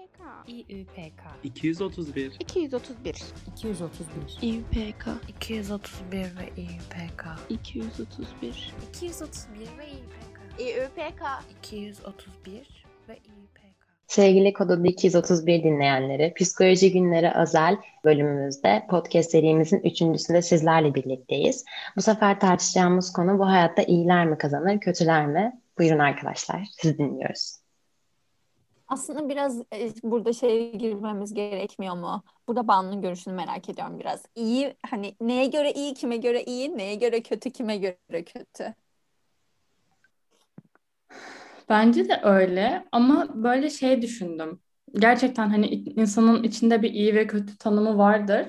İUPK. İÜPK 231 231. 231 İUPK 231 ve İÜPK 231 231 ve İÜPK İUPK. 231 ve İÜPK Sevgili Kododa 231 dinleyenleri, Psikoloji Günleri özel bölümümüzde podcast serimizin üçüncüsünde sizlerle birlikteyiz. Bu sefer tartışacağımız konu bu hayatta iyiler mi kazanır, kötüler mi? Buyurun arkadaşlar, sizi dinliyoruz. Aslında biraz e, burada şeye girmemiz gerekmiyor mu? Burada Banu'nun görüşünü merak ediyorum biraz. İyi hani neye göre iyi, kime göre iyi, neye göre kötü, kime göre kötü? Bence de öyle ama böyle şey düşündüm. Gerçekten hani insanın içinde bir iyi ve kötü tanımı vardır.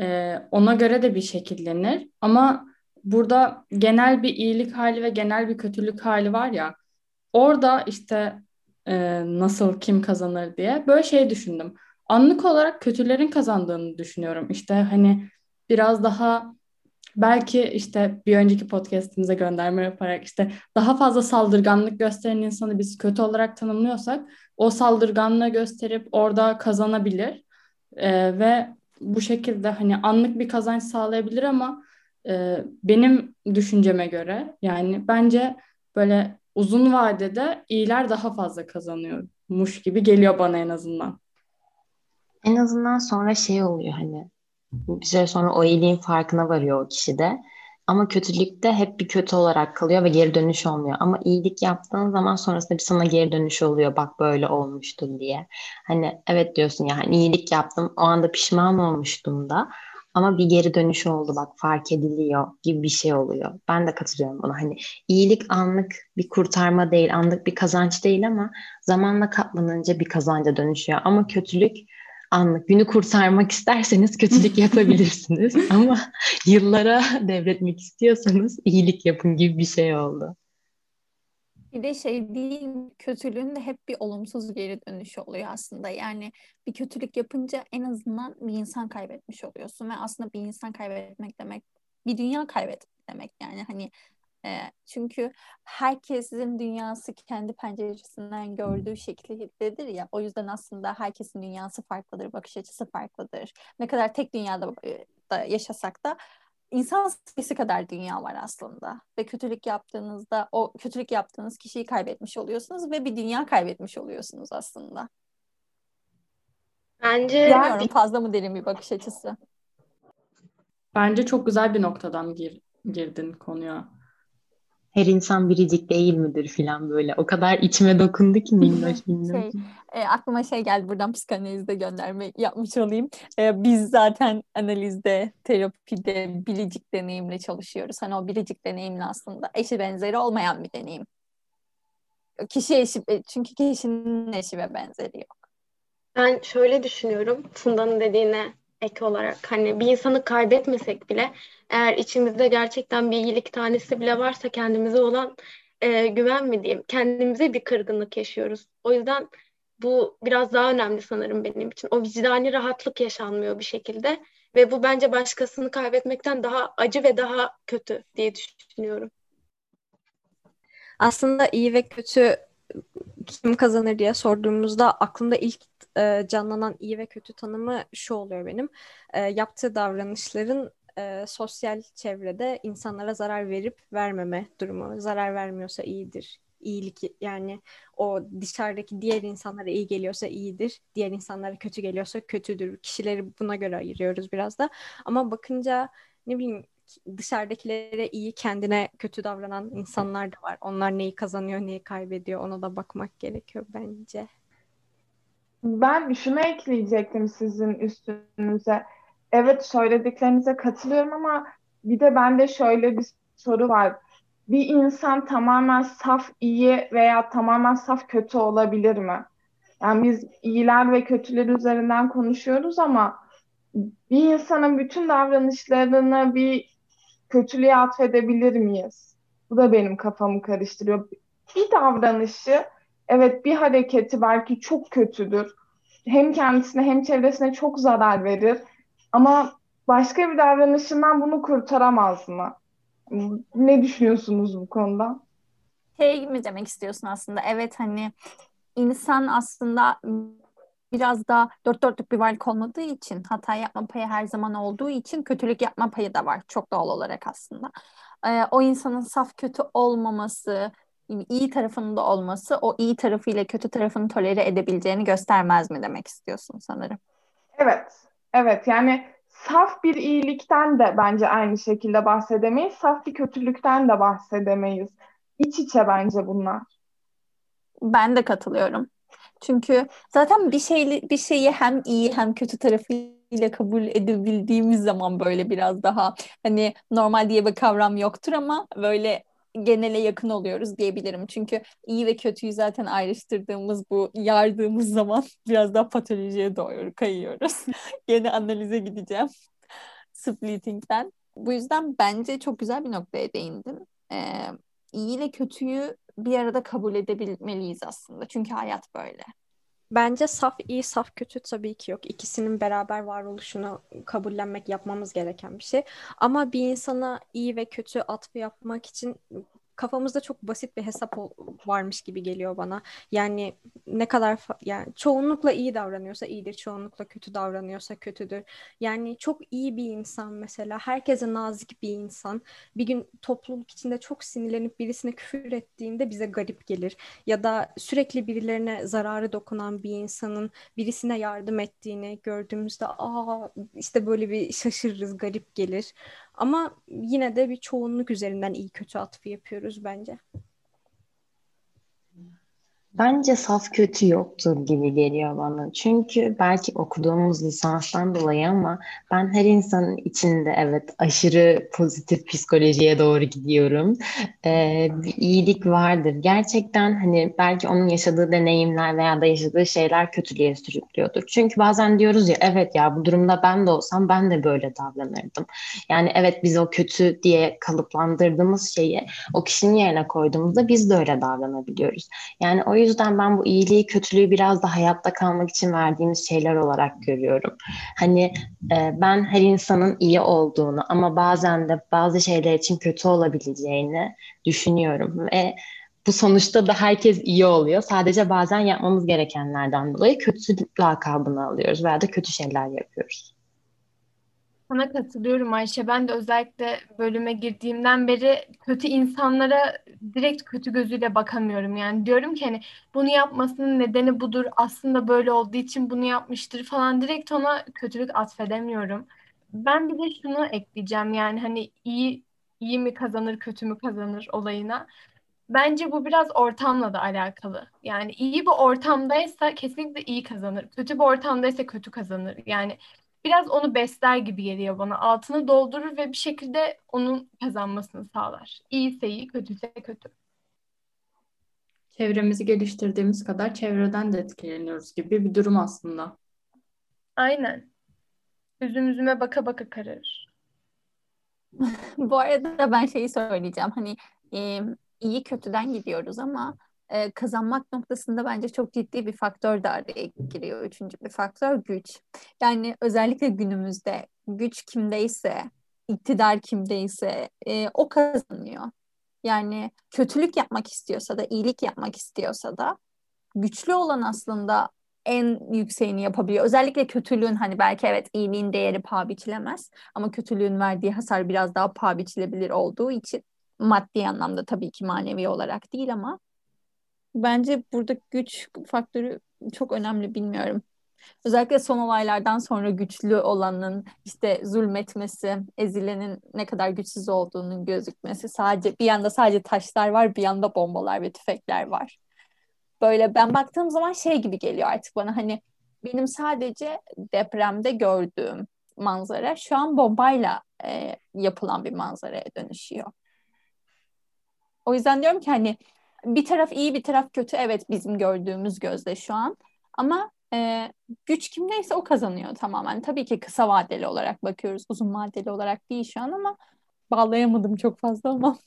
Ee, ona göre de bir şekillenir. Ama burada genel bir iyilik hali ve genel bir kötülük hali var ya. Orada işte e, nasıl kim kazanır diye böyle şey düşündüm. Anlık olarak kötülerin kazandığını düşünüyorum. İşte hani biraz daha belki işte bir önceki podcastimize gönderme yaparak işte daha fazla saldırganlık gösteren insanı biz kötü olarak tanımlıyorsak o saldırganlığı gösterip orada kazanabilir Ee, ve bu şekilde hani anlık bir kazanç sağlayabilir ama e, benim düşünceme göre yani bence böyle uzun vadede iyiler daha fazla kazanıyormuş gibi geliyor bana en azından. En azından sonra şey oluyor hani bir süre sonra o iyiliğin farkına varıyor o kişi de. Ama kötülükte hep bir kötü olarak kalıyor ve geri dönüş olmuyor. Ama iyilik yaptığın zaman sonrasında bir sana geri dönüş oluyor. Bak böyle olmuştu diye. Hani evet diyorsun ya hani iyilik yaptım. O anda pişman olmuştum da. Ama bir geri dönüş oldu bak fark ediliyor gibi bir şey oluyor. Ben de katılıyorum buna. Hani iyilik anlık bir kurtarma değil, anlık bir kazanç değil ama zamanla katlanınca bir kazanca dönüşüyor. Ama kötülük anlık günü kurtarmak isterseniz kötülük yapabilirsiniz ama yıllara devretmek istiyorsanız iyilik yapın gibi bir şey oldu. Bir de şey değil, kötülüğün de hep bir olumsuz geri dönüşü oluyor aslında. Yani bir kötülük yapınca en azından bir insan kaybetmiş oluyorsun ve aslında bir insan kaybetmek demek bir dünya kaybetmek demek. Yani hani e, çünkü herkesin dünyası kendi penceresinden gördüğü şekildedir ya. O yüzden aslında herkesin dünyası farklıdır, bakış açısı farklıdır. Ne kadar tek dünyada da yaşasak da insan sayısı kadar dünya var aslında. Ve kötülük yaptığınızda o kötülük yaptığınız kişiyi kaybetmiş oluyorsunuz ve bir dünya kaybetmiş oluyorsunuz aslında. Bence Bilmiyorum fazla mı derin bir bakış açısı. Bence çok güzel bir noktadan gir, girdin konuya. Her insan biricik değil midir filan böyle. O kadar içime dokundu ki minnoş minnoş. Şey, e, aklıma şey geldi buradan psikanalizde gönderme yapmış olayım. E, biz zaten analizde, terapide biricik deneyimle çalışıyoruz. Hani o biricik deneyimle aslında eşi benzeri olmayan bir deneyim. Kişi eşi, e, çünkü kişinin eşi ve benzeri yok. ben şöyle düşünüyorum Funda'nın dediğine ek olarak hani bir insanı kaybetmesek bile eğer içimizde gerçekten bir iyilik tanesi bile varsa kendimize olan e, güven mi diyeyim kendimize bir kırgınlık yaşıyoruz. O yüzden bu biraz daha önemli sanırım benim için. O vicdani rahatlık yaşanmıyor bir şekilde ve bu bence başkasını kaybetmekten daha acı ve daha kötü diye düşünüyorum. Aslında iyi ve kötü kim kazanır diye sorduğumuzda aklımda ilk e, canlanan iyi ve kötü tanımı şu oluyor benim. E, yaptığı davranışların e, sosyal çevrede insanlara zarar verip vermeme durumu. Zarar vermiyorsa iyidir. İyilik yani o dışarıdaki diğer insanlara iyi geliyorsa iyidir. Diğer insanlara kötü geliyorsa kötüdür. Kişileri buna göre ayırıyoruz biraz da. Ama bakınca ne bileyim dışarıdakilere iyi kendine kötü davranan insanlar da var. Onlar neyi kazanıyor, neyi kaybediyor ona da bakmak gerekiyor bence. Ben şunu ekleyecektim sizin üstünüze. Evet söylediklerinize katılıyorum ama bir de bende şöyle bir soru var. Bir insan tamamen saf iyi veya tamamen saf kötü olabilir mi? Yani biz iyiler ve kötüler üzerinden konuşuyoruz ama bir insanın bütün davranışlarını bir kötülüğe atfedebilir miyiz? Bu da benim kafamı karıştırıyor. Bir davranışı, evet bir hareketi belki çok kötüdür. Hem kendisine hem çevresine çok zarar verir. Ama başka bir davranışından bunu kurtaramaz mı? Ne düşünüyorsunuz bu konuda? Şey mi demek istiyorsun aslında? Evet hani insan aslında biraz daha dört dörtlük bir varlık olmadığı için hata yapma payı her zaman olduğu için kötülük yapma payı da var çok doğal olarak aslında. Ee, o insanın saf kötü olmaması, iyi tarafının da olması o iyi tarafıyla kötü tarafını tolere edebileceğini göstermez mi demek istiyorsun sanırım. Evet, evet yani saf bir iyilikten de bence aynı şekilde bahsedemeyiz. Saf bir kötülükten de bahsedemeyiz. İç içe bence bunlar. Ben de katılıyorum. Çünkü zaten bir şeyli bir şeyi hem iyi hem kötü tarafıyla kabul edebildiğimiz zaman böyle biraz daha hani normal diye bir kavram yoktur ama böyle genele yakın oluyoruz diyebilirim. Çünkü iyi ve kötüyü zaten ayrıştırdığımız bu yardığımız zaman biraz daha patolojiye doğru kayıyoruz. Gene analize gideceğim. Splitting'den. Bu yüzden bence çok güzel bir noktaya değindin. Ee, iyi ile kötüyü bir arada kabul edebilmeliyiz aslında. Çünkü hayat böyle. Bence saf iyi, saf kötü tabii ki yok. İkisinin beraber varoluşunu kabullenmek, yapmamız gereken bir şey. Ama bir insana iyi ve kötü atfı yapmak için kafamızda çok basit bir hesap varmış gibi geliyor bana. Yani ne kadar yani çoğunlukla iyi davranıyorsa iyidir, çoğunlukla kötü davranıyorsa kötüdür. Yani çok iyi bir insan mesela, herkese nazik bir insan. Bir gün topluluk içinde çok sinirlenip birisine küfür ettiğinde bize garip gelir. Ya da sürekli birilerine zararı dokunan bir insanın birisine yardım ettiğini gördüğümüzde aa işte böyle bir şaşırırız, garip gelir. Ama yine de bir çoğunluk üzerinden iyi kötü atfı yapıyoruz bence. Bence saf kötü yoktur gibi geliyor bana. Çünkü belki okuduğumuz lisanstan dolayı ama ben her insanın içinde evet aşırı pozitif psikolojiye doğru gidiyorum. Ee, bir iyilik vardır. Gerçekten hani belki onun yaşadığı deneyimler veya da yaşadığı şeyler kötülüğe sürüklüyordur. Çünkü bazen diyoruz ya evet ya bu durumda ben de olsam ben de böyle davranırdım. Yani evet biz o kötü diye kalıplandırdığımız şeyi o kişinin yerine koyduğumuzda biz de öyle davranabiliyoruz. Yani o yüzden ben bu iyiliği, kötülüğü biraz da hayatta kalmak için verdiğimiz şeyler olarak görüyorum. Hani e, ben her insanın iyi olduğunu ama bazen de bazı şeyler için kötü olabileceğini düşünüyorum ve bu sonuçta da herkes iyi oluyor. Sadece bazen yapmamız gerekenlerden dolayı kötü lakabını alıyoruz veya da kötü şeyler yapıyoruz. Sana katılıyorum Ayşe. Ben de özellikle bölüme girdiğimden beri kötü insanlara direkt kötü gözüyle bakamıyorum. Yani diyorum ki hani bunu yapmasının nedeni budur. Aslında böyle olduğu için bunu yapmıştır falan. Direkt ona kötülük atfedemiyorum. Ben bir de şunu ekleyeceğim. Yani hani iyi iyi mi kazanır, kötü mü kazanır olayına. Bence bu biraz ortamla da alakalı. Yani iyi bir ortamdaysa kesinlikle iyi kazanır. Kötü bir ortamdaysa kötü kazanır. Yani biraz onu besler gibi geliyor bana. Altını doldurur ve bir şekilde onun kazanmasını sağlar. İyiyse iyi, kötüyse kötü. Çevremizi geliştirdiğimiz kadar çevreden de etkileniyoruz gibi bir durum aslında. Aynen. Üzüm üzüme baka baka kararır. Bu arada ben şeyi söyleyeceğim. Hani e, iyi kötüden gidiyoruz ama e, kazanmak noktasında bence çok ciddi bir faktör de araya giriyor. Üçüncü bir faktör güç. Yani özellikle günümüzde güç kimdeyse, iktidar kimdeyse e, o kazanıyor. Yani kötülük yapmak istiyorsa da, iyilik yapmak istiyorsa da güçlü olan aslında en yükseğini yapabiliyor. Özellikle kötülüğün hani belki evet iyiliğin değeri paha biçilemez ama kötülüğün verdiği hasar biraz daha paha biçilebilir olduğu için maddi anlamda tabii ki manevi olarak değil ama Bence burada güç faktörü çok önemli bilmiyorum. Özellikle son olaylardan sonra güçlü olanın işte zulmetmesi, ezilenin ne kadar güçsüz olduğunun gözükmesi. Sadece bir yanda sadece taşlar var, bir yanda bombalar ve tüfekler var. Böyle ben baktığım zaman şey gibi geliyor artık bana hani benim sadece depremde gördüğüm manzara şu an bombayla e, yapılan bir manzaraya dönüşüyor. O yüzden diyorum ki hani bir taraf iyi bir taraf kötü evet bizim gördüğümüz gözle şu an ama e, güç kimdeyse o kazanıyor tamamen. Tabii ki kısa vadeli olarak bakıyoruz uzun vadeli olarak değil şu an ama bağlayamadım çok fazla ama.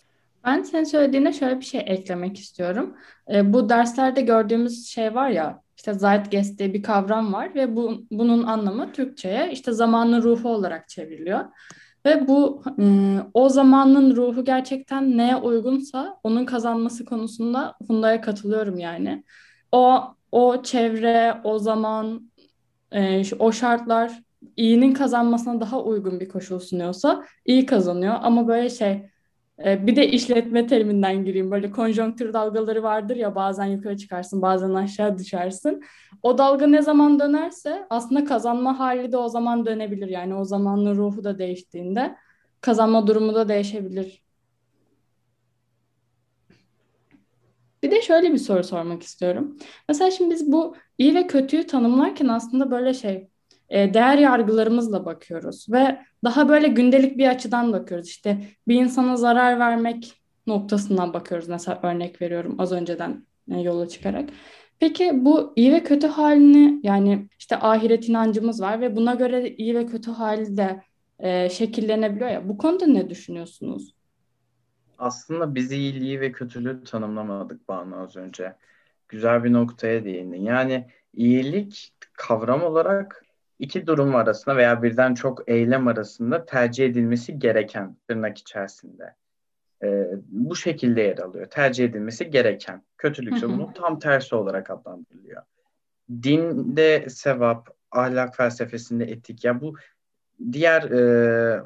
Ben senin söylediğine şöyle bir şey eklemek istiyorum. E, bu derslerde gördüğümüz şey var ya işte Zeitgeist diye bir kavram var ve bu, bunun anlamı Türkçe'ye işte zamanın ruhu olarak çevriliyor. Ve bu e, o zamanın ruhu gerçekten neye uygunsa onun kazanması konusunda Funda'ya katılıyorum yani. O o çevre, o zaman e, o şartlar iyinin kazanmasına daha uygun bir koşul sunuyorsa iyi kazanıyor. Ama böyle şey bir de işletme teriminden gireyim. Böyle konjonktür dalgaları vardır ya bazen yukarı çıkarsın bazen aşağı düşersin. O dalga ne zaman dönerse aslında kazanma hali de o zaman dönebilir. Yani o zamanın ruhu da değiştiğinde kazanma durumu da değişebilir. Bir de şöyle bir soru sormak istiyorum. Mesela şimdi biz bu iyi ve kötüyü tanımlarken aslında böyle şey e, değer yargılarımızla bakıyoruz ve daha böyle gündelik bir açıdan bakıyoruz. İşte bir insana zarar vermek noktasından bakıyoruz. Mesela örnek veriyorum az önceden e, yola çıkarak. Peki bu iyi ve kötü halini yani işte ahiret inancımız var ve buna göre iyi ve kötü hali de e, şekillenebiliyor ya. Bu konuda ne düşünüyorsunuz? Aslında biz iyiliği ve kötülüğü tanımlamadık Banu az önce. Güzel bir noktaya değindin. Yani iyilik kavram olarak iki durum arasında veya birden çok eylem arasında tercih edilmesi gereken tırnak içerisinde. Ee, bu şekilde yer alıyor. Tercih edilmesi gereken. Kötülükse bunun tam tersi olarak adlandırılıyor. Dinde sevap, ahlak felsefesinde etik. Ya bu diğer e,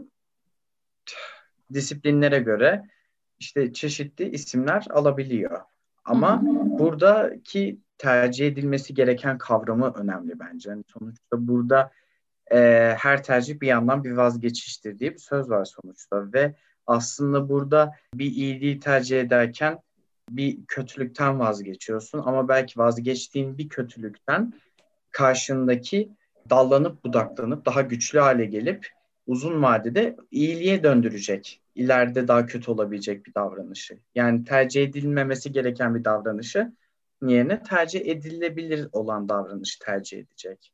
disiplinlere göre işte çeşitli isimler alabiliyor. Ama buradaki tercih edilmesi gereken kavramı önemli bence. Yani sonuçta burada e, her tercih bir yandan bir vazgeçiştir diye bir söz var sonuçta ve aslında burada bir iyiliği tercih ederken bir kötülükten vazgeçiyorsun ama belki vazgeçtiğin bir kötülükten karşındaki dallanıp budaklanıp daha güçlü hale gelip uzun vadede iyiliğe döndürecek, ileride daha kötü olabilecek bir davranışı. Yani tercih edilmemesi gereken bir davranışı yerine tercih edilebilir olan davranışı tercih edecek.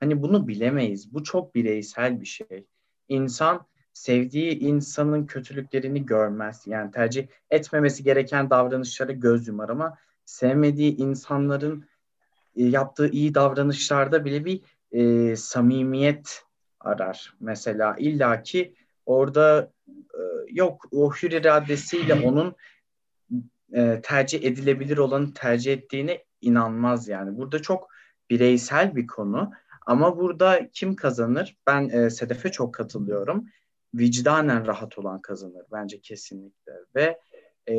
Hani bunu bilemeyiz. Bu çok bireysel bir şey. İnsan sevdiği insanın kötülüklerini görmez. Yani tercih etmemesi gereken davranışlara göz yumar ama sevmediği insanların e, yaptığı iyi davranışlarda bile bir e, samimiyet arar. Mesela illaki orada e, yok o hür iradesiyle onun e, tercih edilebilir olanı tercih ettiğine inanmaz yani. Burada çok bireysel bir konu ama burada kim kazanır? Ben e, Sedef'e çok katılıyorum. Vicdanen rahat olan kazanır bence kesinlikle ve e,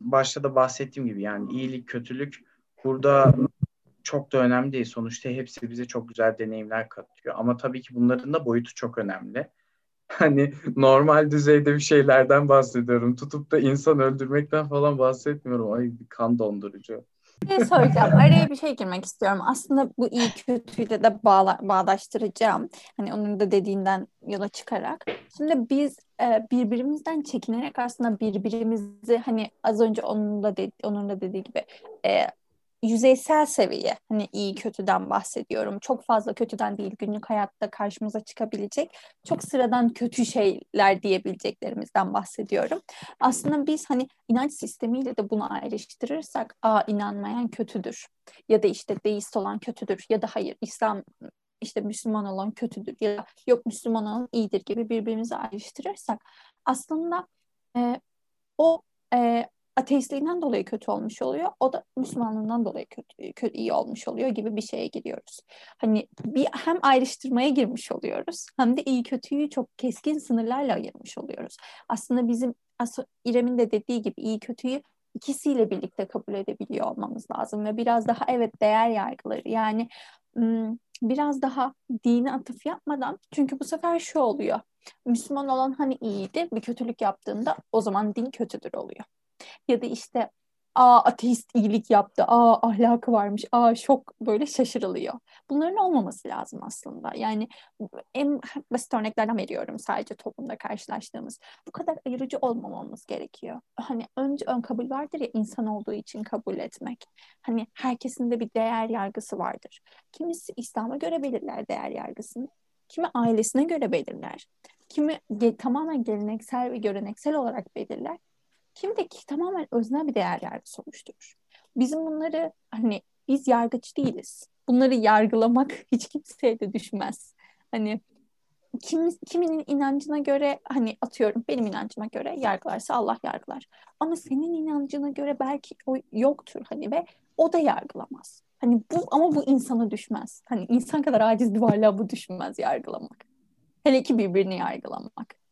başta da bahsettiğim gibi yani iyilik kötülük burada çok da önemli değil. Sonuçta hepsi bize çok güzel deneyimler katıyor. Ama tabii ki bunların da boyutu çok önemli. Hani normal düzeyde bir şeylerden bahsediyorum. Tutup da insan öldürmekten falan bahsetmiyorum. Ay kan dondurucu. Bir şey söyleyeceğim. Araya bir şey girmek istiyorum. Aslında bu iyi kötüyle de bağla, bağdaştıracağım. Hani onun da dediğinden yola çıkarak. Şimdi biz e, birbirimizden çekinerek aslında birbirimizi hani az önce onun da dedi, onun da dediği gibi e, yüzeysel seviye hani iyi kötüden bahsediyorum. Çok fazla kötüden değil günlük hayatta karşımıza çıkabilecek çok sıradan kötü şeyler diyebileceklerimizden bahsediyorum. Aslında biz hani inanç sistemiyle de bunu ayrıştırırsak a inanmayan kötüdür ya da işte deist olan kötüdür ya da hayır İslam işte Müslüman olan kötüdür ya da yok Müslüman olan iyidir gibi birbirimizi ayrıştırırsak aslında e, o e, ateistliğinden dolayı kötü olmuş oluyor. O da Müslümanlığından dolayı kötü, kötü iyi olmuş oluyor gibi bir şeye giriyoruz. Hani bir hem ayrıştırmaya girmiş oluyoruz hem de iyi kötüyü çok keskin sınırlarla ayırmış oluyoruz. Aslında bizim İrem'in de dediği gibi iyi kötüyü ikisiyle birlikte kabul edebiliyor olmamız lazım ve biraz daha evet değer yargıları yani biraz daha dini atıf yapmadan çünkü bu sefer şu oluyor. Müslüman olan hani iyiydi bir kötülük yaptığında o zaman din kötüdür oluyor. Ya da işte aa ateist iyilik yaptı, aa ahlakı varmış, aa şok böyle şaşırılıyor. Bunların olmaması lazım aslında. Yani en basit örneklerden veriyorum sadece toplumda karşılaştığımız. Bu kadar ayırıcı olmamamız gerekiyor. Hani önce ön kabul vardır ya insan olduğu için kabul etmek. Hani herkesin de bir değer yargısı vardır. Kimisi İslam'a göre belirler değer yargısını. Kimi ailesine göre belirler. Kimi ge- tamamen geleneksel ve göreneksel olarak belirler kimdeki tamamen öznel bir değer yargısı oluşturur. Bizim bunları hani biz yargıç değiliz. Bunları yargılamak hiç kimseye de düşmez. Hani kim, kiminin inancına göre hani atıyorum benim inancıma göre yargılarsa Allah yargılar. Ama senin inancına göre belki o yoktur hani ve o da yargılamaz. Hani bu ama bu insana düşmez. Hani insan kadar aciz bir varlığa bu düşmez yargılamak. Hele ki birbirini yargılamak.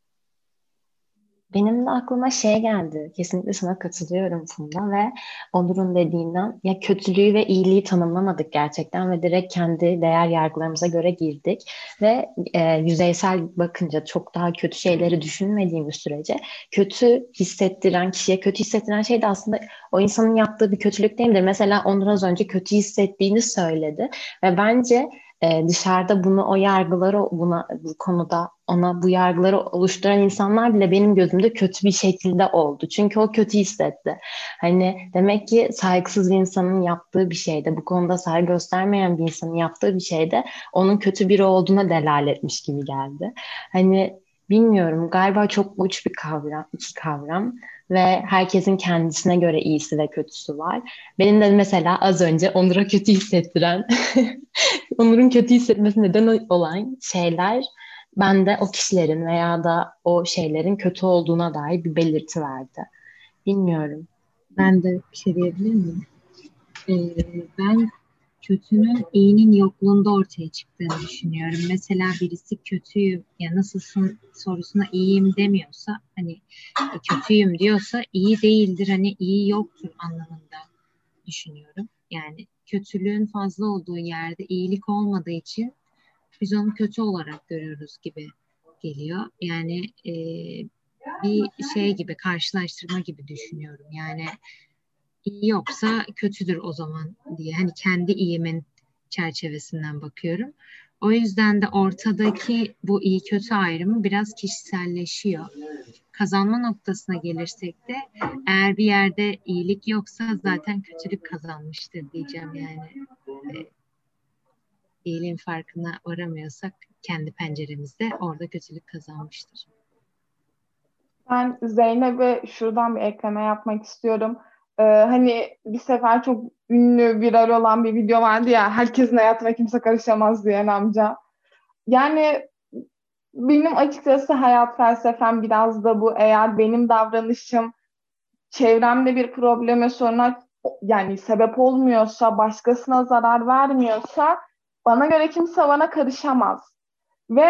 Benim de aklıma şey geldi. Kesinlikle sana katılıyorum Funda ve Onur'un dediğinden ya kötülüğü ve iyiliği tanımlamadık gerçekten ve direkt kendi değer yargılarımıza göre girdik ve e, yüzeysel bakınca çok daha kötü şeyleri düşünmediğimiz sürece kötü hissettiren kişiye kötü hissettiren şey de aslında o insanın yaptığı bir kötülük değildir. Mesela Onur az önce kötü hissettiğini söyledi ve bence e, dışarıda bunu o yargıları buna bu konuda ona bu yargıları oluşturan insanlar bile benim gözümde kötü bir şekilde oldu. Çünkü o kötü hissetti. Hani demek ki saygısız bir insanın yaptığı bir şeyde, bu konuda saygı göstermeyen bir insanın yaptığı bir şeyde onun kötü biri olduğuna delalet etmiş gibi geldi. Hani bilmiyorum galiba çok uç bir kavram, iki kavram ve herkesin kendisine göre iyisi ve kötüsü var. Benim de mesela az önce Onur'a kötü hissettiren, Onur'un kötü hissetmesi neden olan şeyler bende o kişilerin veya da o şeylerin kötü olduğuna dair bir belirti verdi. Bilmiyorum. Ben de bir şey diyebilir miyim? Ee, ben kötünün iyinin yokluğunda ortaya çıktığını düşünüyorum. Mesela birisi kötüyüm ya nasılsın sorusuna iyiyim demiyorsa hani e, kötüyüm diyorsa iyi değildir hani iyi yoktur anlamında düşünüyorum. Yani kötülüğün fazla olduğu yerde iyilik olmadığı için biz onu kötü olarak görüyoruz gibi geliyor. Yani e, bir şey gibi karşılaştırma gibi düşünüyorum. Yani iyi yoksa kötüdür o zaman diye. Hani kendi iyimin çerçevesinden bakıyorum. O yüzden de ortadaki bu iyi kötü ayrımı biraz kişiselleşiyor. Kazanma noktasına gelirsek de eğer bir yerde iyilik yoksa zaten kötülük kazanmıştır diyeceğim yani. E, farkına varamıyorsak kendi penceremizde orada kötülük kazanmıştır. Ben Zeynep'e şuradan bir ekleme yapmak istiyorum. Ee, hani bir sefer çok ünlü, viral olan bir video vardı ya, herkesin hayatına kimse karışamaz diyen amca. Yani benim açıkçası hayat felsefem biraz da bu. Eğer benim davranışım çevremde bir probleme, soruna yani sebep olmuyorsa, başkasına zarar vermiyorsa bana göre kimse bana karışamaz. Ve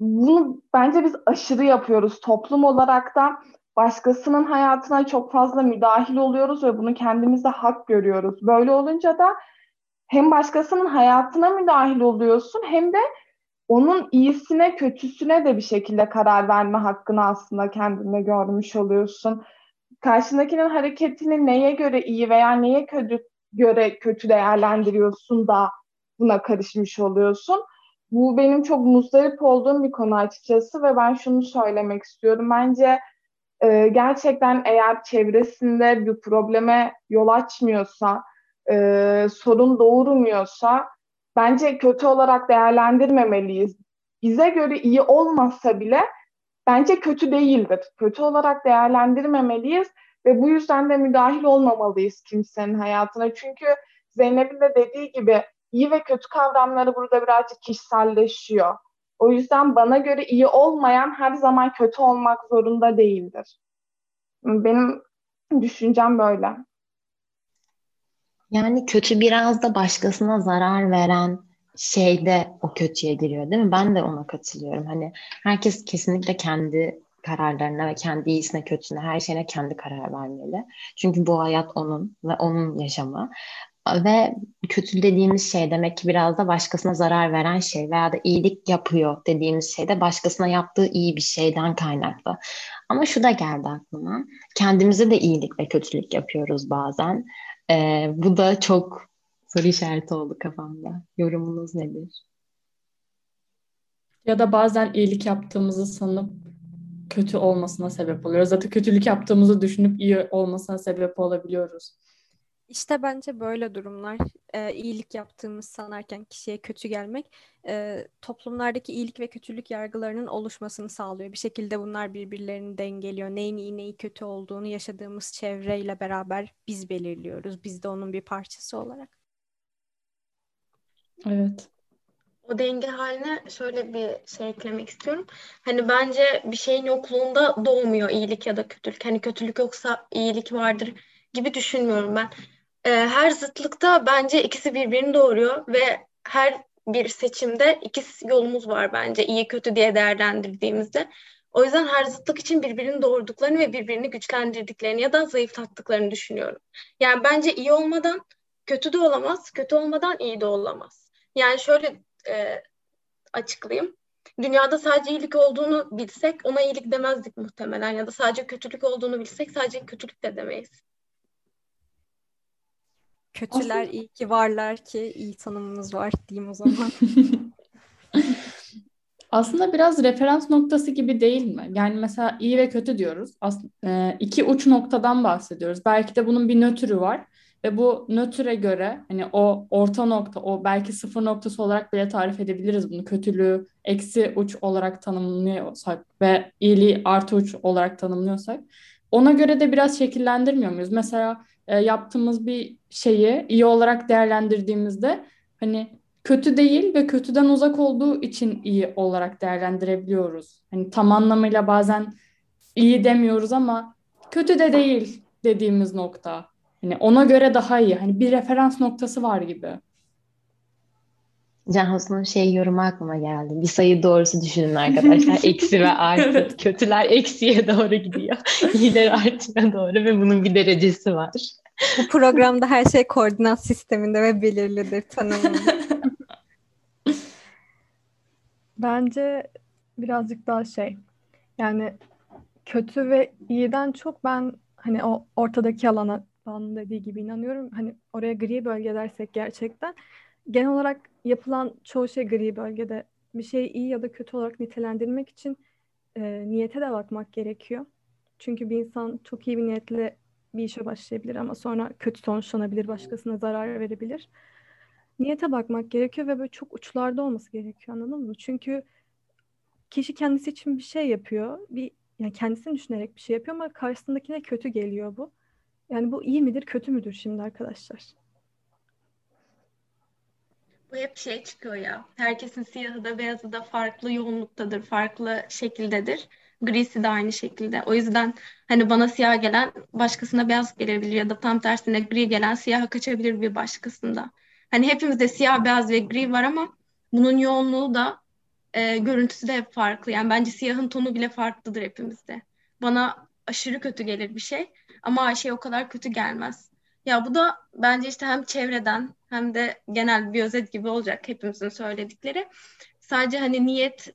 bunu bence biz aşırı yapıyoruz toplum olarak da başkasının hayatına çok fazla müdahil oluyoruz ve bunu kendimize hak görüyoruz. Böyle olunca da hem başkasının hayatına müdahil oluyorsun hem de onun iyisine kötüsüne de bir şekilde karar verme hakkını aslında kendinde görmüş oluyorsun. Karşındakinin hareketini neye göre iyi veya neye kötü göre kötü değerlendiriyorsun da buna karışmış oluyorsun. Bu benim çok muzdarip olduğum bir konu açıkçası ve ben şunu söylemek istiyorum. Bence e, gerçekten eğer çevresinde bir probleme yol açmıyorsa, e, sorun doğurmuyorsa bence kötü olarak değerlendirmemeliyiz. Bize göre iyi olmasa bile bence kötü değildir. Kötü olarak değerlendirmemeliyiz ve bu yüzden de müdahil olmamalıyız kimsenin hayatına. Çünkü Zeynep'in de dediği gibi iyi ve kötü kavramları burada birazcık kişiselleşiyor. O yüzden bana göre iyi olmayan her zaman kötü olmak zorunda değildir. Benim düşüncem böyle. Yani kötü biraz da başkasına zarar veren şeyde o kötüye giriyor değil mi? Ben de ona katılıyorum. Hani herkes kesinlikle kendi kararlarına ve kendi iyisine kötüsüne her şeyine kendi karar vermeli. Çünkü bu hayat onun ve onun yaşamı. Ve kötü dediğimiz şey demek ki biraz da başkasına zarar veren şey veya da iyilik yapıyor dediğimiz şey de başkasına yaptığı iyi bir şeyden kaynaklı. Ama şu da geldi aklıma. Kendimize de iyilik ve kötülük yapıyoruz bazen. Ee, bu da çok soru işareti oldu kafamda. Yorumunuz nedir? Ya da bazen iyilik yaptığımızı sanıp kötü olmasına sebep oluyoruz. Zaten kötülük yaptığımızı düşünüp iyi olmasına sebep olabiliyoruz. İşte bence böyle durumlar e, iyilik yaptığımız sanarken kişiye kötü gelmek e, toplumlardaki iyilik ve kötülük yargılarının oluşmasını sağlıyor. Bir şekilde bunlar birbirlerini dengeliyor. Neyin iyi neyi kötü olduğunu yaşadığımız çevreyle beraber biz belirliyoruz. Biz de onun bir parçası olarak. Evet. O denge haline şöyle bir şey eklemek istiyorum. Hani bence bir şeyin yokluğunda doğmuyor iyilik ya da kötülük. Hani kötülük yoksa iyilik vardır gibi düşünmüyorum ben e, her zıtlıkta bence ikisi birbirini doğuruyor ve her bir seçimde iki yolumuz var bence iyi kötü diye değerlendirdiğimizde. O yüzden her zıtlık için birbirini doğurduklarını ve birbirini güçlendirdiklerini ya da zayıflattıklarını düşünüyorum. Yani bence iyi olmadan kötü de olamaz, kötü olmadan iyi de olamaz. Yani şöyle e, açıklayayım. Dünyada sadece iyilik olduğunu bilsek ona iyilik demezdik muhtemelen ya da sadece kötülük olduğunu bilsek sadece kötülük de demeyiz. Kötüler Aslında- iyi ki varlar ki iyi tanımımız var diyeyim o zaman. Aslında biraz referans noktası gibi değil mi? Yani mesela iyi ve kötü diyoruz. As e, iki uç noktadan bahsediyoruz. Belki de bunun bir nötrü var ve bu nötre göre hani o orta nokta, o belki sıfır noktası olarak bile tarif edebiliriz bunu. Kötülüğü eksi uç olarak tanımlıyorsak ve iyiliği artı uç olarak tanımlıyorsak ona göre de biraz şekillendirmiyor muyuz? Mesela e, yaptığımız bir şeyi iyi olarak değerlendirdiğimizde hani kötü değil ve kötüden uzak olduğu için iyi olarak değerlendirebiliyoruz. Hani tam anlamıyla bazen iyi demiyoruz ama kötü de değil dediğimiz nokta. Hani ona göre daha iyi. Hani bir referans noktası var gibi. Cansu'nun şey yorumu aklıma geldi. Bir sayı doğrusu düşünün arkadaşlar. Eksi ve artı. Evet. Kötüler eksiye doğru gidiyor. İyiler artıya doğru ve bunun bir derecesi var. Bu programda her şey koordinat sisteminde ve belirlidir tanımlı. Bence birazcık daha şey yani kötü ve iyiden çok ben hani o ortadaki alana Banu'nun dediği gibi inanıyorum. Hani oraya gri bölge dersek gerçekten genel olarak yapılan çoğu şey gri bölgede. Bir şeyi iyi ya da kötü olarak nitelendirmek için e, niyete de bakmak gerekiyor. Çünkü bir insan çok iyi bir niyetle bir işe başlayabilir ama sonra kötü sonuçlanabilir, başkasına zarar verebilir. Niyete bakmak gerekiyor ve böyle çok uçlarda olması gerekiyor anladın mı? Çünkü kişi kendisi için bir şey yapıyor. Bir yani kendisini düşünerek bir şey yapıyor ama karşısındakine kötü geliyor bu. Yani bu iyi midir, kötü müdür şimdi arkadaşlar? Bu hep şey çıkıyor ya. Herkesin siyahı da beyazı da farklı yoğunluktadır, farklı şekildedir. Grisi de aynı şekilde. O yüzden hani bana siyah gelen başkasına beyaz gelebilir ya da tam tersine gri gelen siyaha kaçabilir bir başkasında. Hani hepimizde siyah, beyaz ve gri var ama bunun yoğunluğu da e, görüntüsü de hep farklı. Yani bence siyahın tonu bile farklıdır hepimizde. Bana aşırı kötü gelir bir şey ama Ayşe'ye o kadar kötü gelmez. Ya bu da bence işte hem çevreden hem de genel bir özet gibi olacak hepimizin söyledikleri. Sadece hani niyet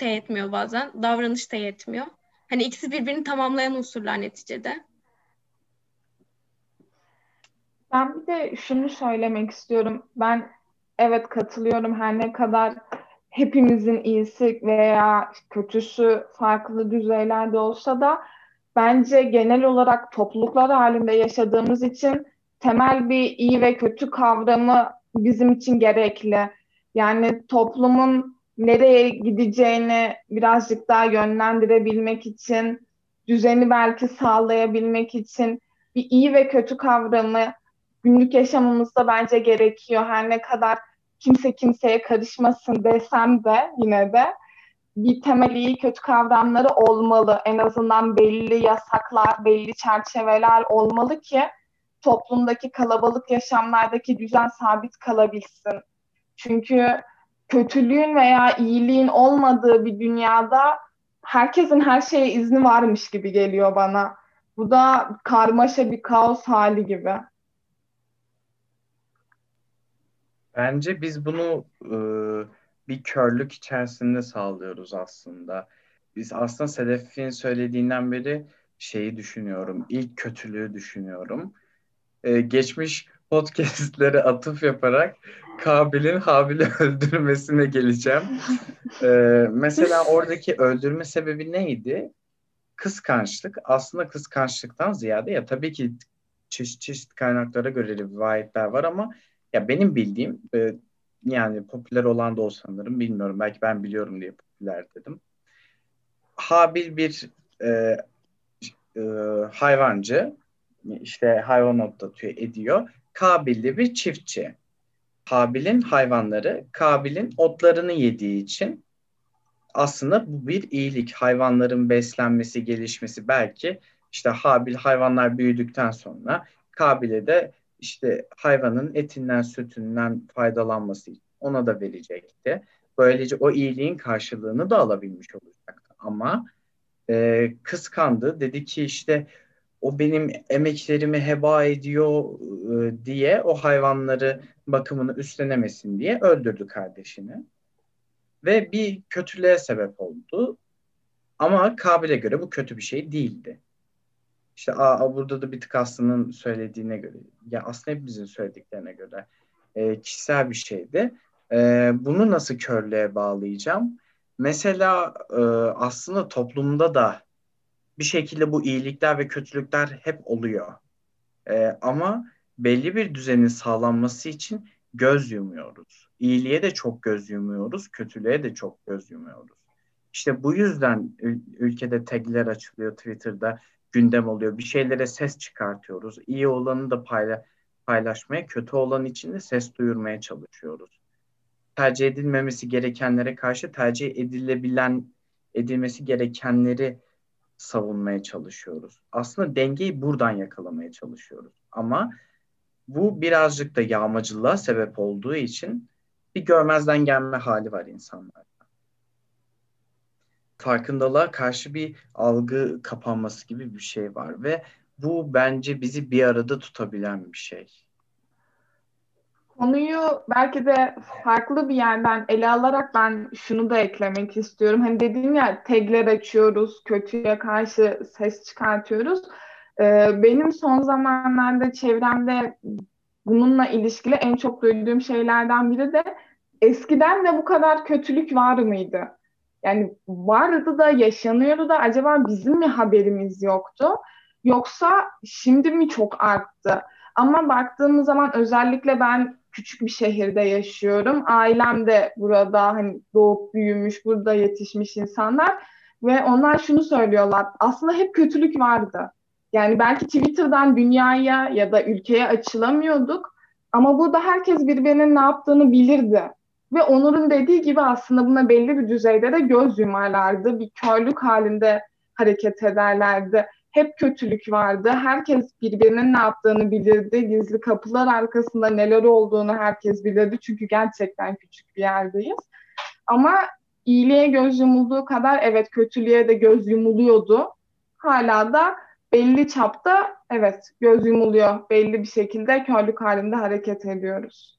de yetmiyor bazen, davranış da yetmiyor. Hani ikisi birbirini tamamlayan unsurlar neticede. Ben bir de şunu söylemek istiyorum. Ben evet katılıyorum her ne kadar hepimizin iyisi veya kötüsü farklı düzeylerde olsa da bence genel olarak topluluklar halinde yaşadığımız için temel bir iyi ve kötü kavramı bizim için gerekli. Yani toplumun nereye gideceğini birazcık daha yönlendirebilmek için, düzeni belki sağlayabilmek için bir iyi ve kötü kavramı günlük yaşamımızda bence gerekiyor. Her ne kadar kimse kimseye karışmasın desem de yine de bir temel iyi kötü kavramları olmalı. En azından belli yasaklar, belli çerçeveler olmalı ki toplumdaki kalabalık yaşamlardaki düzen sabit kalabilsin. Çünkü kötülüğün veya iyiliğin olmadığı bir dünyada herkesin her şeye izni varmış gibi geliyor bana. Bu da karmaşa bir kaos hali gibi. Bence biz bunu e, bir körlük içerisinde sağlıyoruz aslında. Biz aslında Sedef'in söylediğinden beri şeyi düşünüyorum. İlk kötülüğü düşünüyorum. E, geçmiş podcastlere atıf yaparak Kabil'in Habil'i öldürmesine geleceğim. E, mesela oradaki öldürme sebebi neydi? Kıskançlık. Aslında kıskançlıktan ziyade ya tabii ki çeşit çeşit kaynaklara göre rivayetler var ama ya benim bildiğim e, yani popüler olan da o sanırım bilmiyorum. Belki ben biliyorum diye popüler dedim. Habil bir e, e, hayvancı işte hayvan otlatıyor ediyor. Kabil de bir çiftçi. Habil'in hayvanları Kabil'in otlarını yediği için aslında bu bir iyilik. Hayvanların beslenmesi, gelişmesi belki işte Habil hayvanlar büyüdükten sonra Kabil'e de işte hayvanın etinden, sütünden faydalanması ona da verecekti. Böylece o iyiliğin karşılığını da alabilmiş olacaktı. Ama e, kıskandı. Dedi ki işte o benim emeklerimi heba ediyor e, diye o hayvanları bakımını üstlenemesin diye öldürdü kardeşini. Ve bir kötülüğe sebep oldu. Ama Kabil'e göre bu kötü bir şey değildi. İşte a, burada da bir tık Aslı'nın söylediğine göre, ya aslında hepimizin söylediklerine göre e, kişisel bir şeydi. E, bunu nasıl körlüğe bağlayacağım? Mesela e, aslında toplumda da bir şekilde bu iyilikler ve kötülükler hep oluyor. E, ama belli bir düzenin sağlanması için göz yumuyoruz. İyiliğe de çok göz yumuyoruz, kötülüğe de çok göz yumuyoruz. İşte bu yüzden ülkede tagler açılıyor Twitter'da gündem oluyor. Bir şeylere ses çıkartıyoruz. İyi olanı da payla paylaşmaya, kötü olan için de ses duyurmaya çalışıyoruz. Tercih edilmemesi gerekenlere karşı tercih edilebilen edilmesi gerekenleri savunmaya çalışıyoruz. Aslında dengeyi buradan yakalamaya çalışıyoruz. Ama bu birazcık da yağmacılığa sebep olduğu için bir görmezden gelme hali var insanlarda. Farkındalığa karşı bir algı kapanması gibi bir şey var ve bu bence bizi bir arada tutabilen bir şey. Konuyu belki de farklı bir yerden ele alarak ben şunu da eklemek istiyorum. Hani dediğim ya tagler açıyoruz, kötüye karşı ses çıkartıyoruz. Ee, benim son zamanlarda çevremde bununla ilişkili en çok duyduğum şeylerden biri de eskiden de bu kadar kötülük var mıydı? Yani vardı da yaşanıyordu da acaba bizim mi haberimiz yoktu? Yoksa şimdi mi çok arttı? Ama baktığımız zaman özellikle ben küçük bir şehirde yaşıyorum. Ailem de burada hani doğup büyümüş, burada yetişmiş insanlar ve onlar şunu söylüyorlar. Aslında hep kötülük vardı. Yani belki Twitter'dan dünyaya ya da ülkeye açılamıyorduk ama burada herkes birbirinin ne yaptığını bilirdi. Ve Onur'un dediği gibi aslında buna belli bir düzeyde de göz yumarlardı. Bir körlük halinde hareket ederlerdi. Hep kötülük vardı. Herkes birbirinin ne yaptığını bilirdi. Gizli kapılar arkasında neler olduğunu herkes bilirdi. Çünkü gerçekten küçük bir yerdeyiz. Ama iyiliğe göz yumulduğu kadar evet kötülüğe de göz yumuluyordu. Hala da belli çapta evet göz yumuluyor. Belli bir şekilde körlük halinde hareket ediyoruz.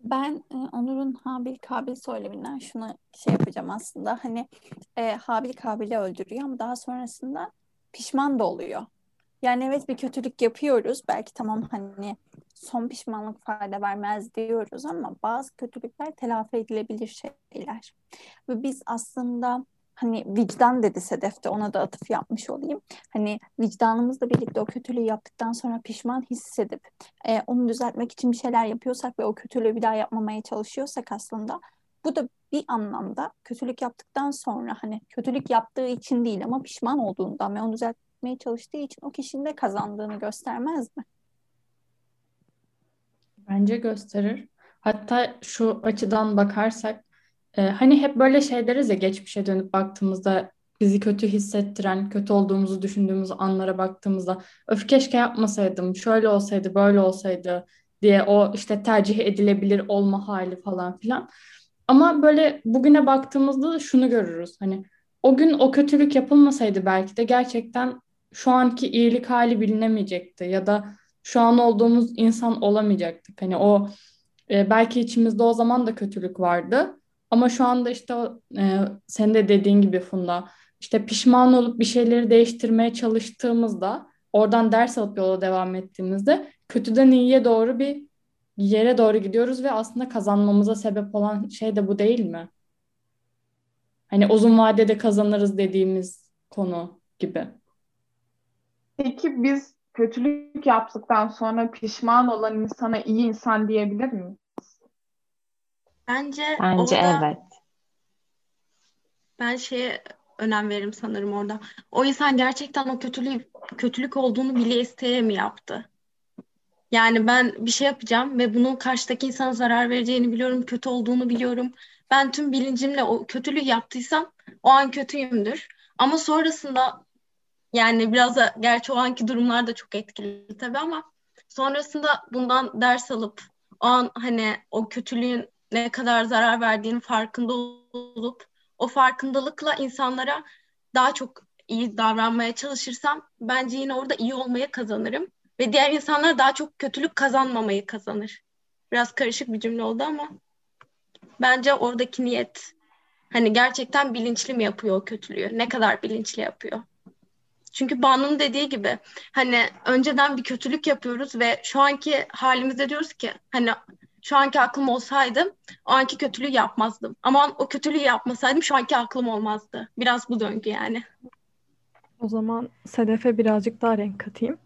Ben e, Onur'un Habil Kabil söyleminden şunu şey yapacağım aslında. Hani e, Habil Kabil'i öldürüyor ama daha sonrasında pişman da oluyor. Yani evet bir kötülük yapıyoruz. Belki tamam hani son pişmanlık fayda vermez diyoruz ama bazı kötülükler telafi edilebilir şeyler. Ve biz aslında hani vicdan dedi Sedef'te ona da atıf yapmış olayım. Hani vicdanımızla birlikte o kötülüğü yaptıktan sonra pişman hissedip e, onu düzeltmek için bir şeyler yapıyorsak ve o kötülüğü bir daha yapmamaya çalışıyorsak aslında bu da bir anlamda kötülük yaptıktan sonra hani kötülük yaptığı için değil ama pişman olduğundan ve onu düzeltmeye çalıştığı için o kişinin de kazandığını göstermez mi? Bence gösterir. Hatta şu açıdan bakarsak ee, hani hep böyle şey deriz ya geçmişe dönüp baktığımızda bizi kötü hissettiren, kötü olduğumuzu düşündüğümüz anlara baktığımızda öf keşke yapmasaydım, şöyle olsaydı, böyle olsaydı diye o işte tercih edilebilir olma hali falan filan. Ama böyle bugüne baktığımızda da şunu görürüz. Hani o gün o kötülük yapılmasaydı belki de gerçekten şu anki iyilik hali bilinemeyecekti ya da şu an olduğumuz insan olamayacaktık. Hani o e, belki içimizde o zaman da kötülük vardı ama şu anda işte e, senin de dediğin gibi Funda işte pişman olup bir şeyleri değiştirmeye çalıştığımızda oradan ders alıp yola devam ettiğimizde kötüden iyiye doğru bir yere doğru gidiyoruz ve aslında kazanmamıza sebep olan şey de bu değil mi? Hani uzun vadede kazanırız dediğimiz konu gibi. Peki biz kötülük yaptıktan sonra pişman olan insana iyi insan diyebilir miyiz? Bence Bence orada evet. ben şeye önem veririm sanırım orada. O insan gerçekten o kötülüğü kötülük olduğunu bile isteye mi yaptı? Yani ben bir şey yapacağım ve bunun karşıdaki insana zarar vereceğini biliyorum, kötü olduğunu biliyorum. Ben tüm bilincimle o kötülüğü yaptıysam o an kötüyümdür. Ama sonrasında Yani biraz da gerçi o anki durumlar da çok etkili tabii ama sonrasında bundan ders alıp o an hani o kötülüğün ne kadar zarar verdiğini farkında olup o farkındalıkla insanlara daha çok iyi davranmaya çalışırsam bence yine orada iyi olmaya kazanırım. Ve diğer insanlar daha çok kötülük kazanmamayı kazanır. Biraz karışık bir cümle oldu ama bence oradaki niyet hani gerçekten bilinçli mi yapıyor o kötülüğü? Ne kadar bilinçli yapıyor? Çünkü Banu'nun dediği gibi hani önceden bir kötülük yapıyoruz ve şu anki halimizde diyoruz ki hani şu anki aklım olsaydı o anki kötülüğü yapmazdım. Ama o kötülüğü yapmasaydım şu anki aklım olmazdı. Biraz bu döngü yani. O zaman Sedef'e birazcık daha renk katayım.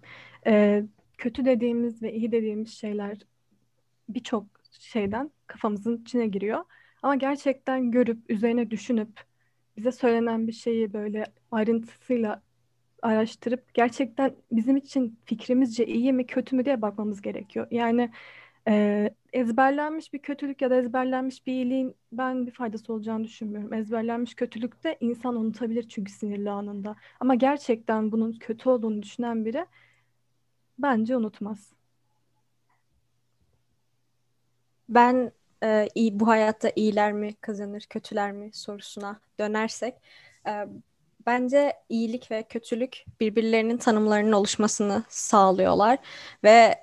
Ee, kötü dediğimiz ve iyi dediğimiz şeyler birçok şeyden kafamızın içine giriyor. Ama gerçekten görüp, üzerine düşünüp, bize söylenen bir şeyi böyle ayrıntısıyla araştırıp gerçekten bizim için fikrimizce iyi mi kötü mü diye bakmamız gerekiyor. Yani e, ezberlenmiş bir kötülük ya da ezberlenmiş bir iyiliğin ben bir faydası olacağını düşünmüyorum. Ezberlenmiş kötülükte insan unutabilir çünkü sinirli anında. Ama gerçekten bunun kötü olduğunu düşünen biri bence unutmaz. Ben e, iyi, bu hayatta iyiler mi kazanır, kötüler mi sorusuna dönersek e, bence iyilik ve kötülük birbirlerinin tanımlarının oluşmasını sağlıyorlar ve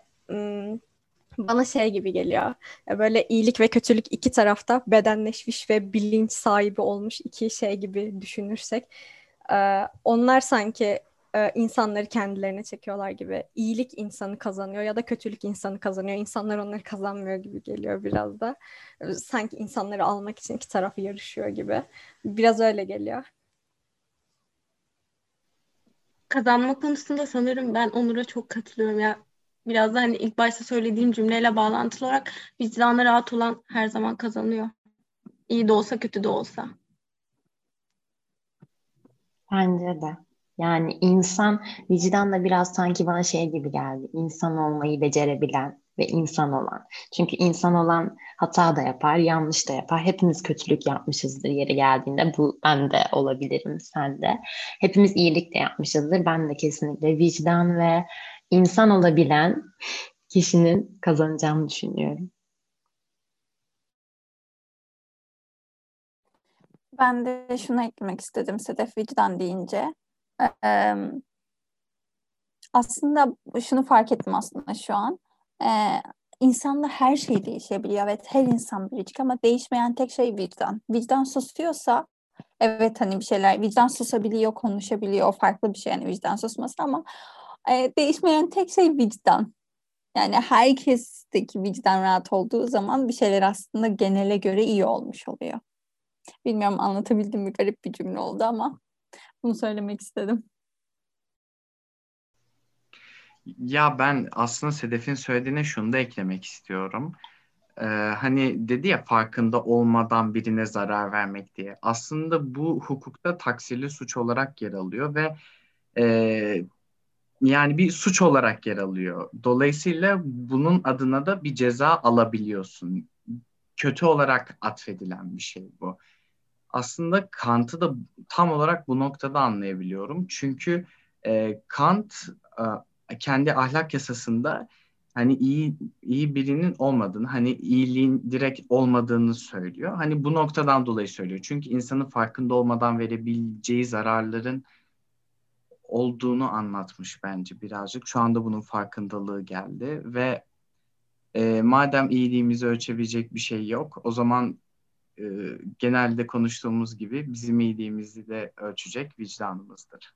bana şey gibi geliyor. Böyle iyilik ve kötülük iki tarafta bedenleşmiş ve bilinç sahibi olmuş iki şey gibi düşünürsek e, onlar sanki e, insanları kendilerine çekiyorlar gibi. İyilik insanı kazanıyor ya da kötülük insanı kazanıyor. İnsanlar onları kazanmıyor gibi geliyor biraz da. E, sanki insanları almak için iki taraf yarışıyor gibi. Biraz öyle geliyor. Kazanma konusunda sanırım ben Onur'a çok katılıyorum ya. Biraz da hani ilk başta söylediğim cümleyle bağlantılı olarak vicdanı rahat olan her zaman kazanıyor. İyi de olsa kötü de olsa. Bence de. Yani insan vicdanla biraz sanki bana şey gibi geldi. İnsan olmayı becerebilen ve insan olan. Çünkü insan olan hata da yapar, yanlış da yapar. Hepimiz kötülük yapmışızdır yeri geldiğinde. Bu ben de olabilirim, sen de. Hepimiz iyilik de yapmışızdır. Ben de kesinlikle vicdan ve insan olabilen kişinin kazanacağını düşünüyorum. Ben de şunu eklemek istedim Sedef vicdan deyince. Aslında şunu fark ettim aslında şu an. Ee, her şey değişebiliyor. Evet her insan biricik ama değişmeyen tek şey vicdan. Vicdan susuyorsa evet hani bir şeyler vicdan susabiliyor, konuşabiliyor. O farklı bir şey yani vicdan susması ama e, değişmeyen tek şey vicdan. Yani herkesteki vicdan rahat olduğu zaman bir şeyler aslında genele göre iyi olmuş oluyor. Bilmiyorum anlatabildim mi garip bir cümle oldu ama bunu söylemek istedim. Ya ben aslında Sedef'in söylediğine şunu da eklemek istiyorum. Ee, hani dedi ya farkında olmadan birine zarar vermek diye. Aslında bu hukukta taksirli suç olarak yer alıyor ve e, yani bir suç olarak yer alıyor. Dolayısıyla bunun adına da bir ceza alabiliyorsun. Kötü olarak atfedilen bir şey bu. Aslında Kant'ı da tam olarak bu noktada anlayabiliyorum. Çünkü e, Kant e, kendi ahlak yasasında hani iyi iyi birinin olmadığını, hani iyiliğin direkt olmadığını söylüyor. Hani bu noktadan dolayı söylüyor. Çünkü insanın farkında olmadan verebileceği zararların olduğunu anlatmış bence birazcık. Şu anda bunun farkındalığı geldi ve e, madem iyiliğimizi ölçebilecek bir şey yok, o zaman e, genelde konuştuğumuz gibi bizim iyiliğimizi de ölçecek vicdanımızdır.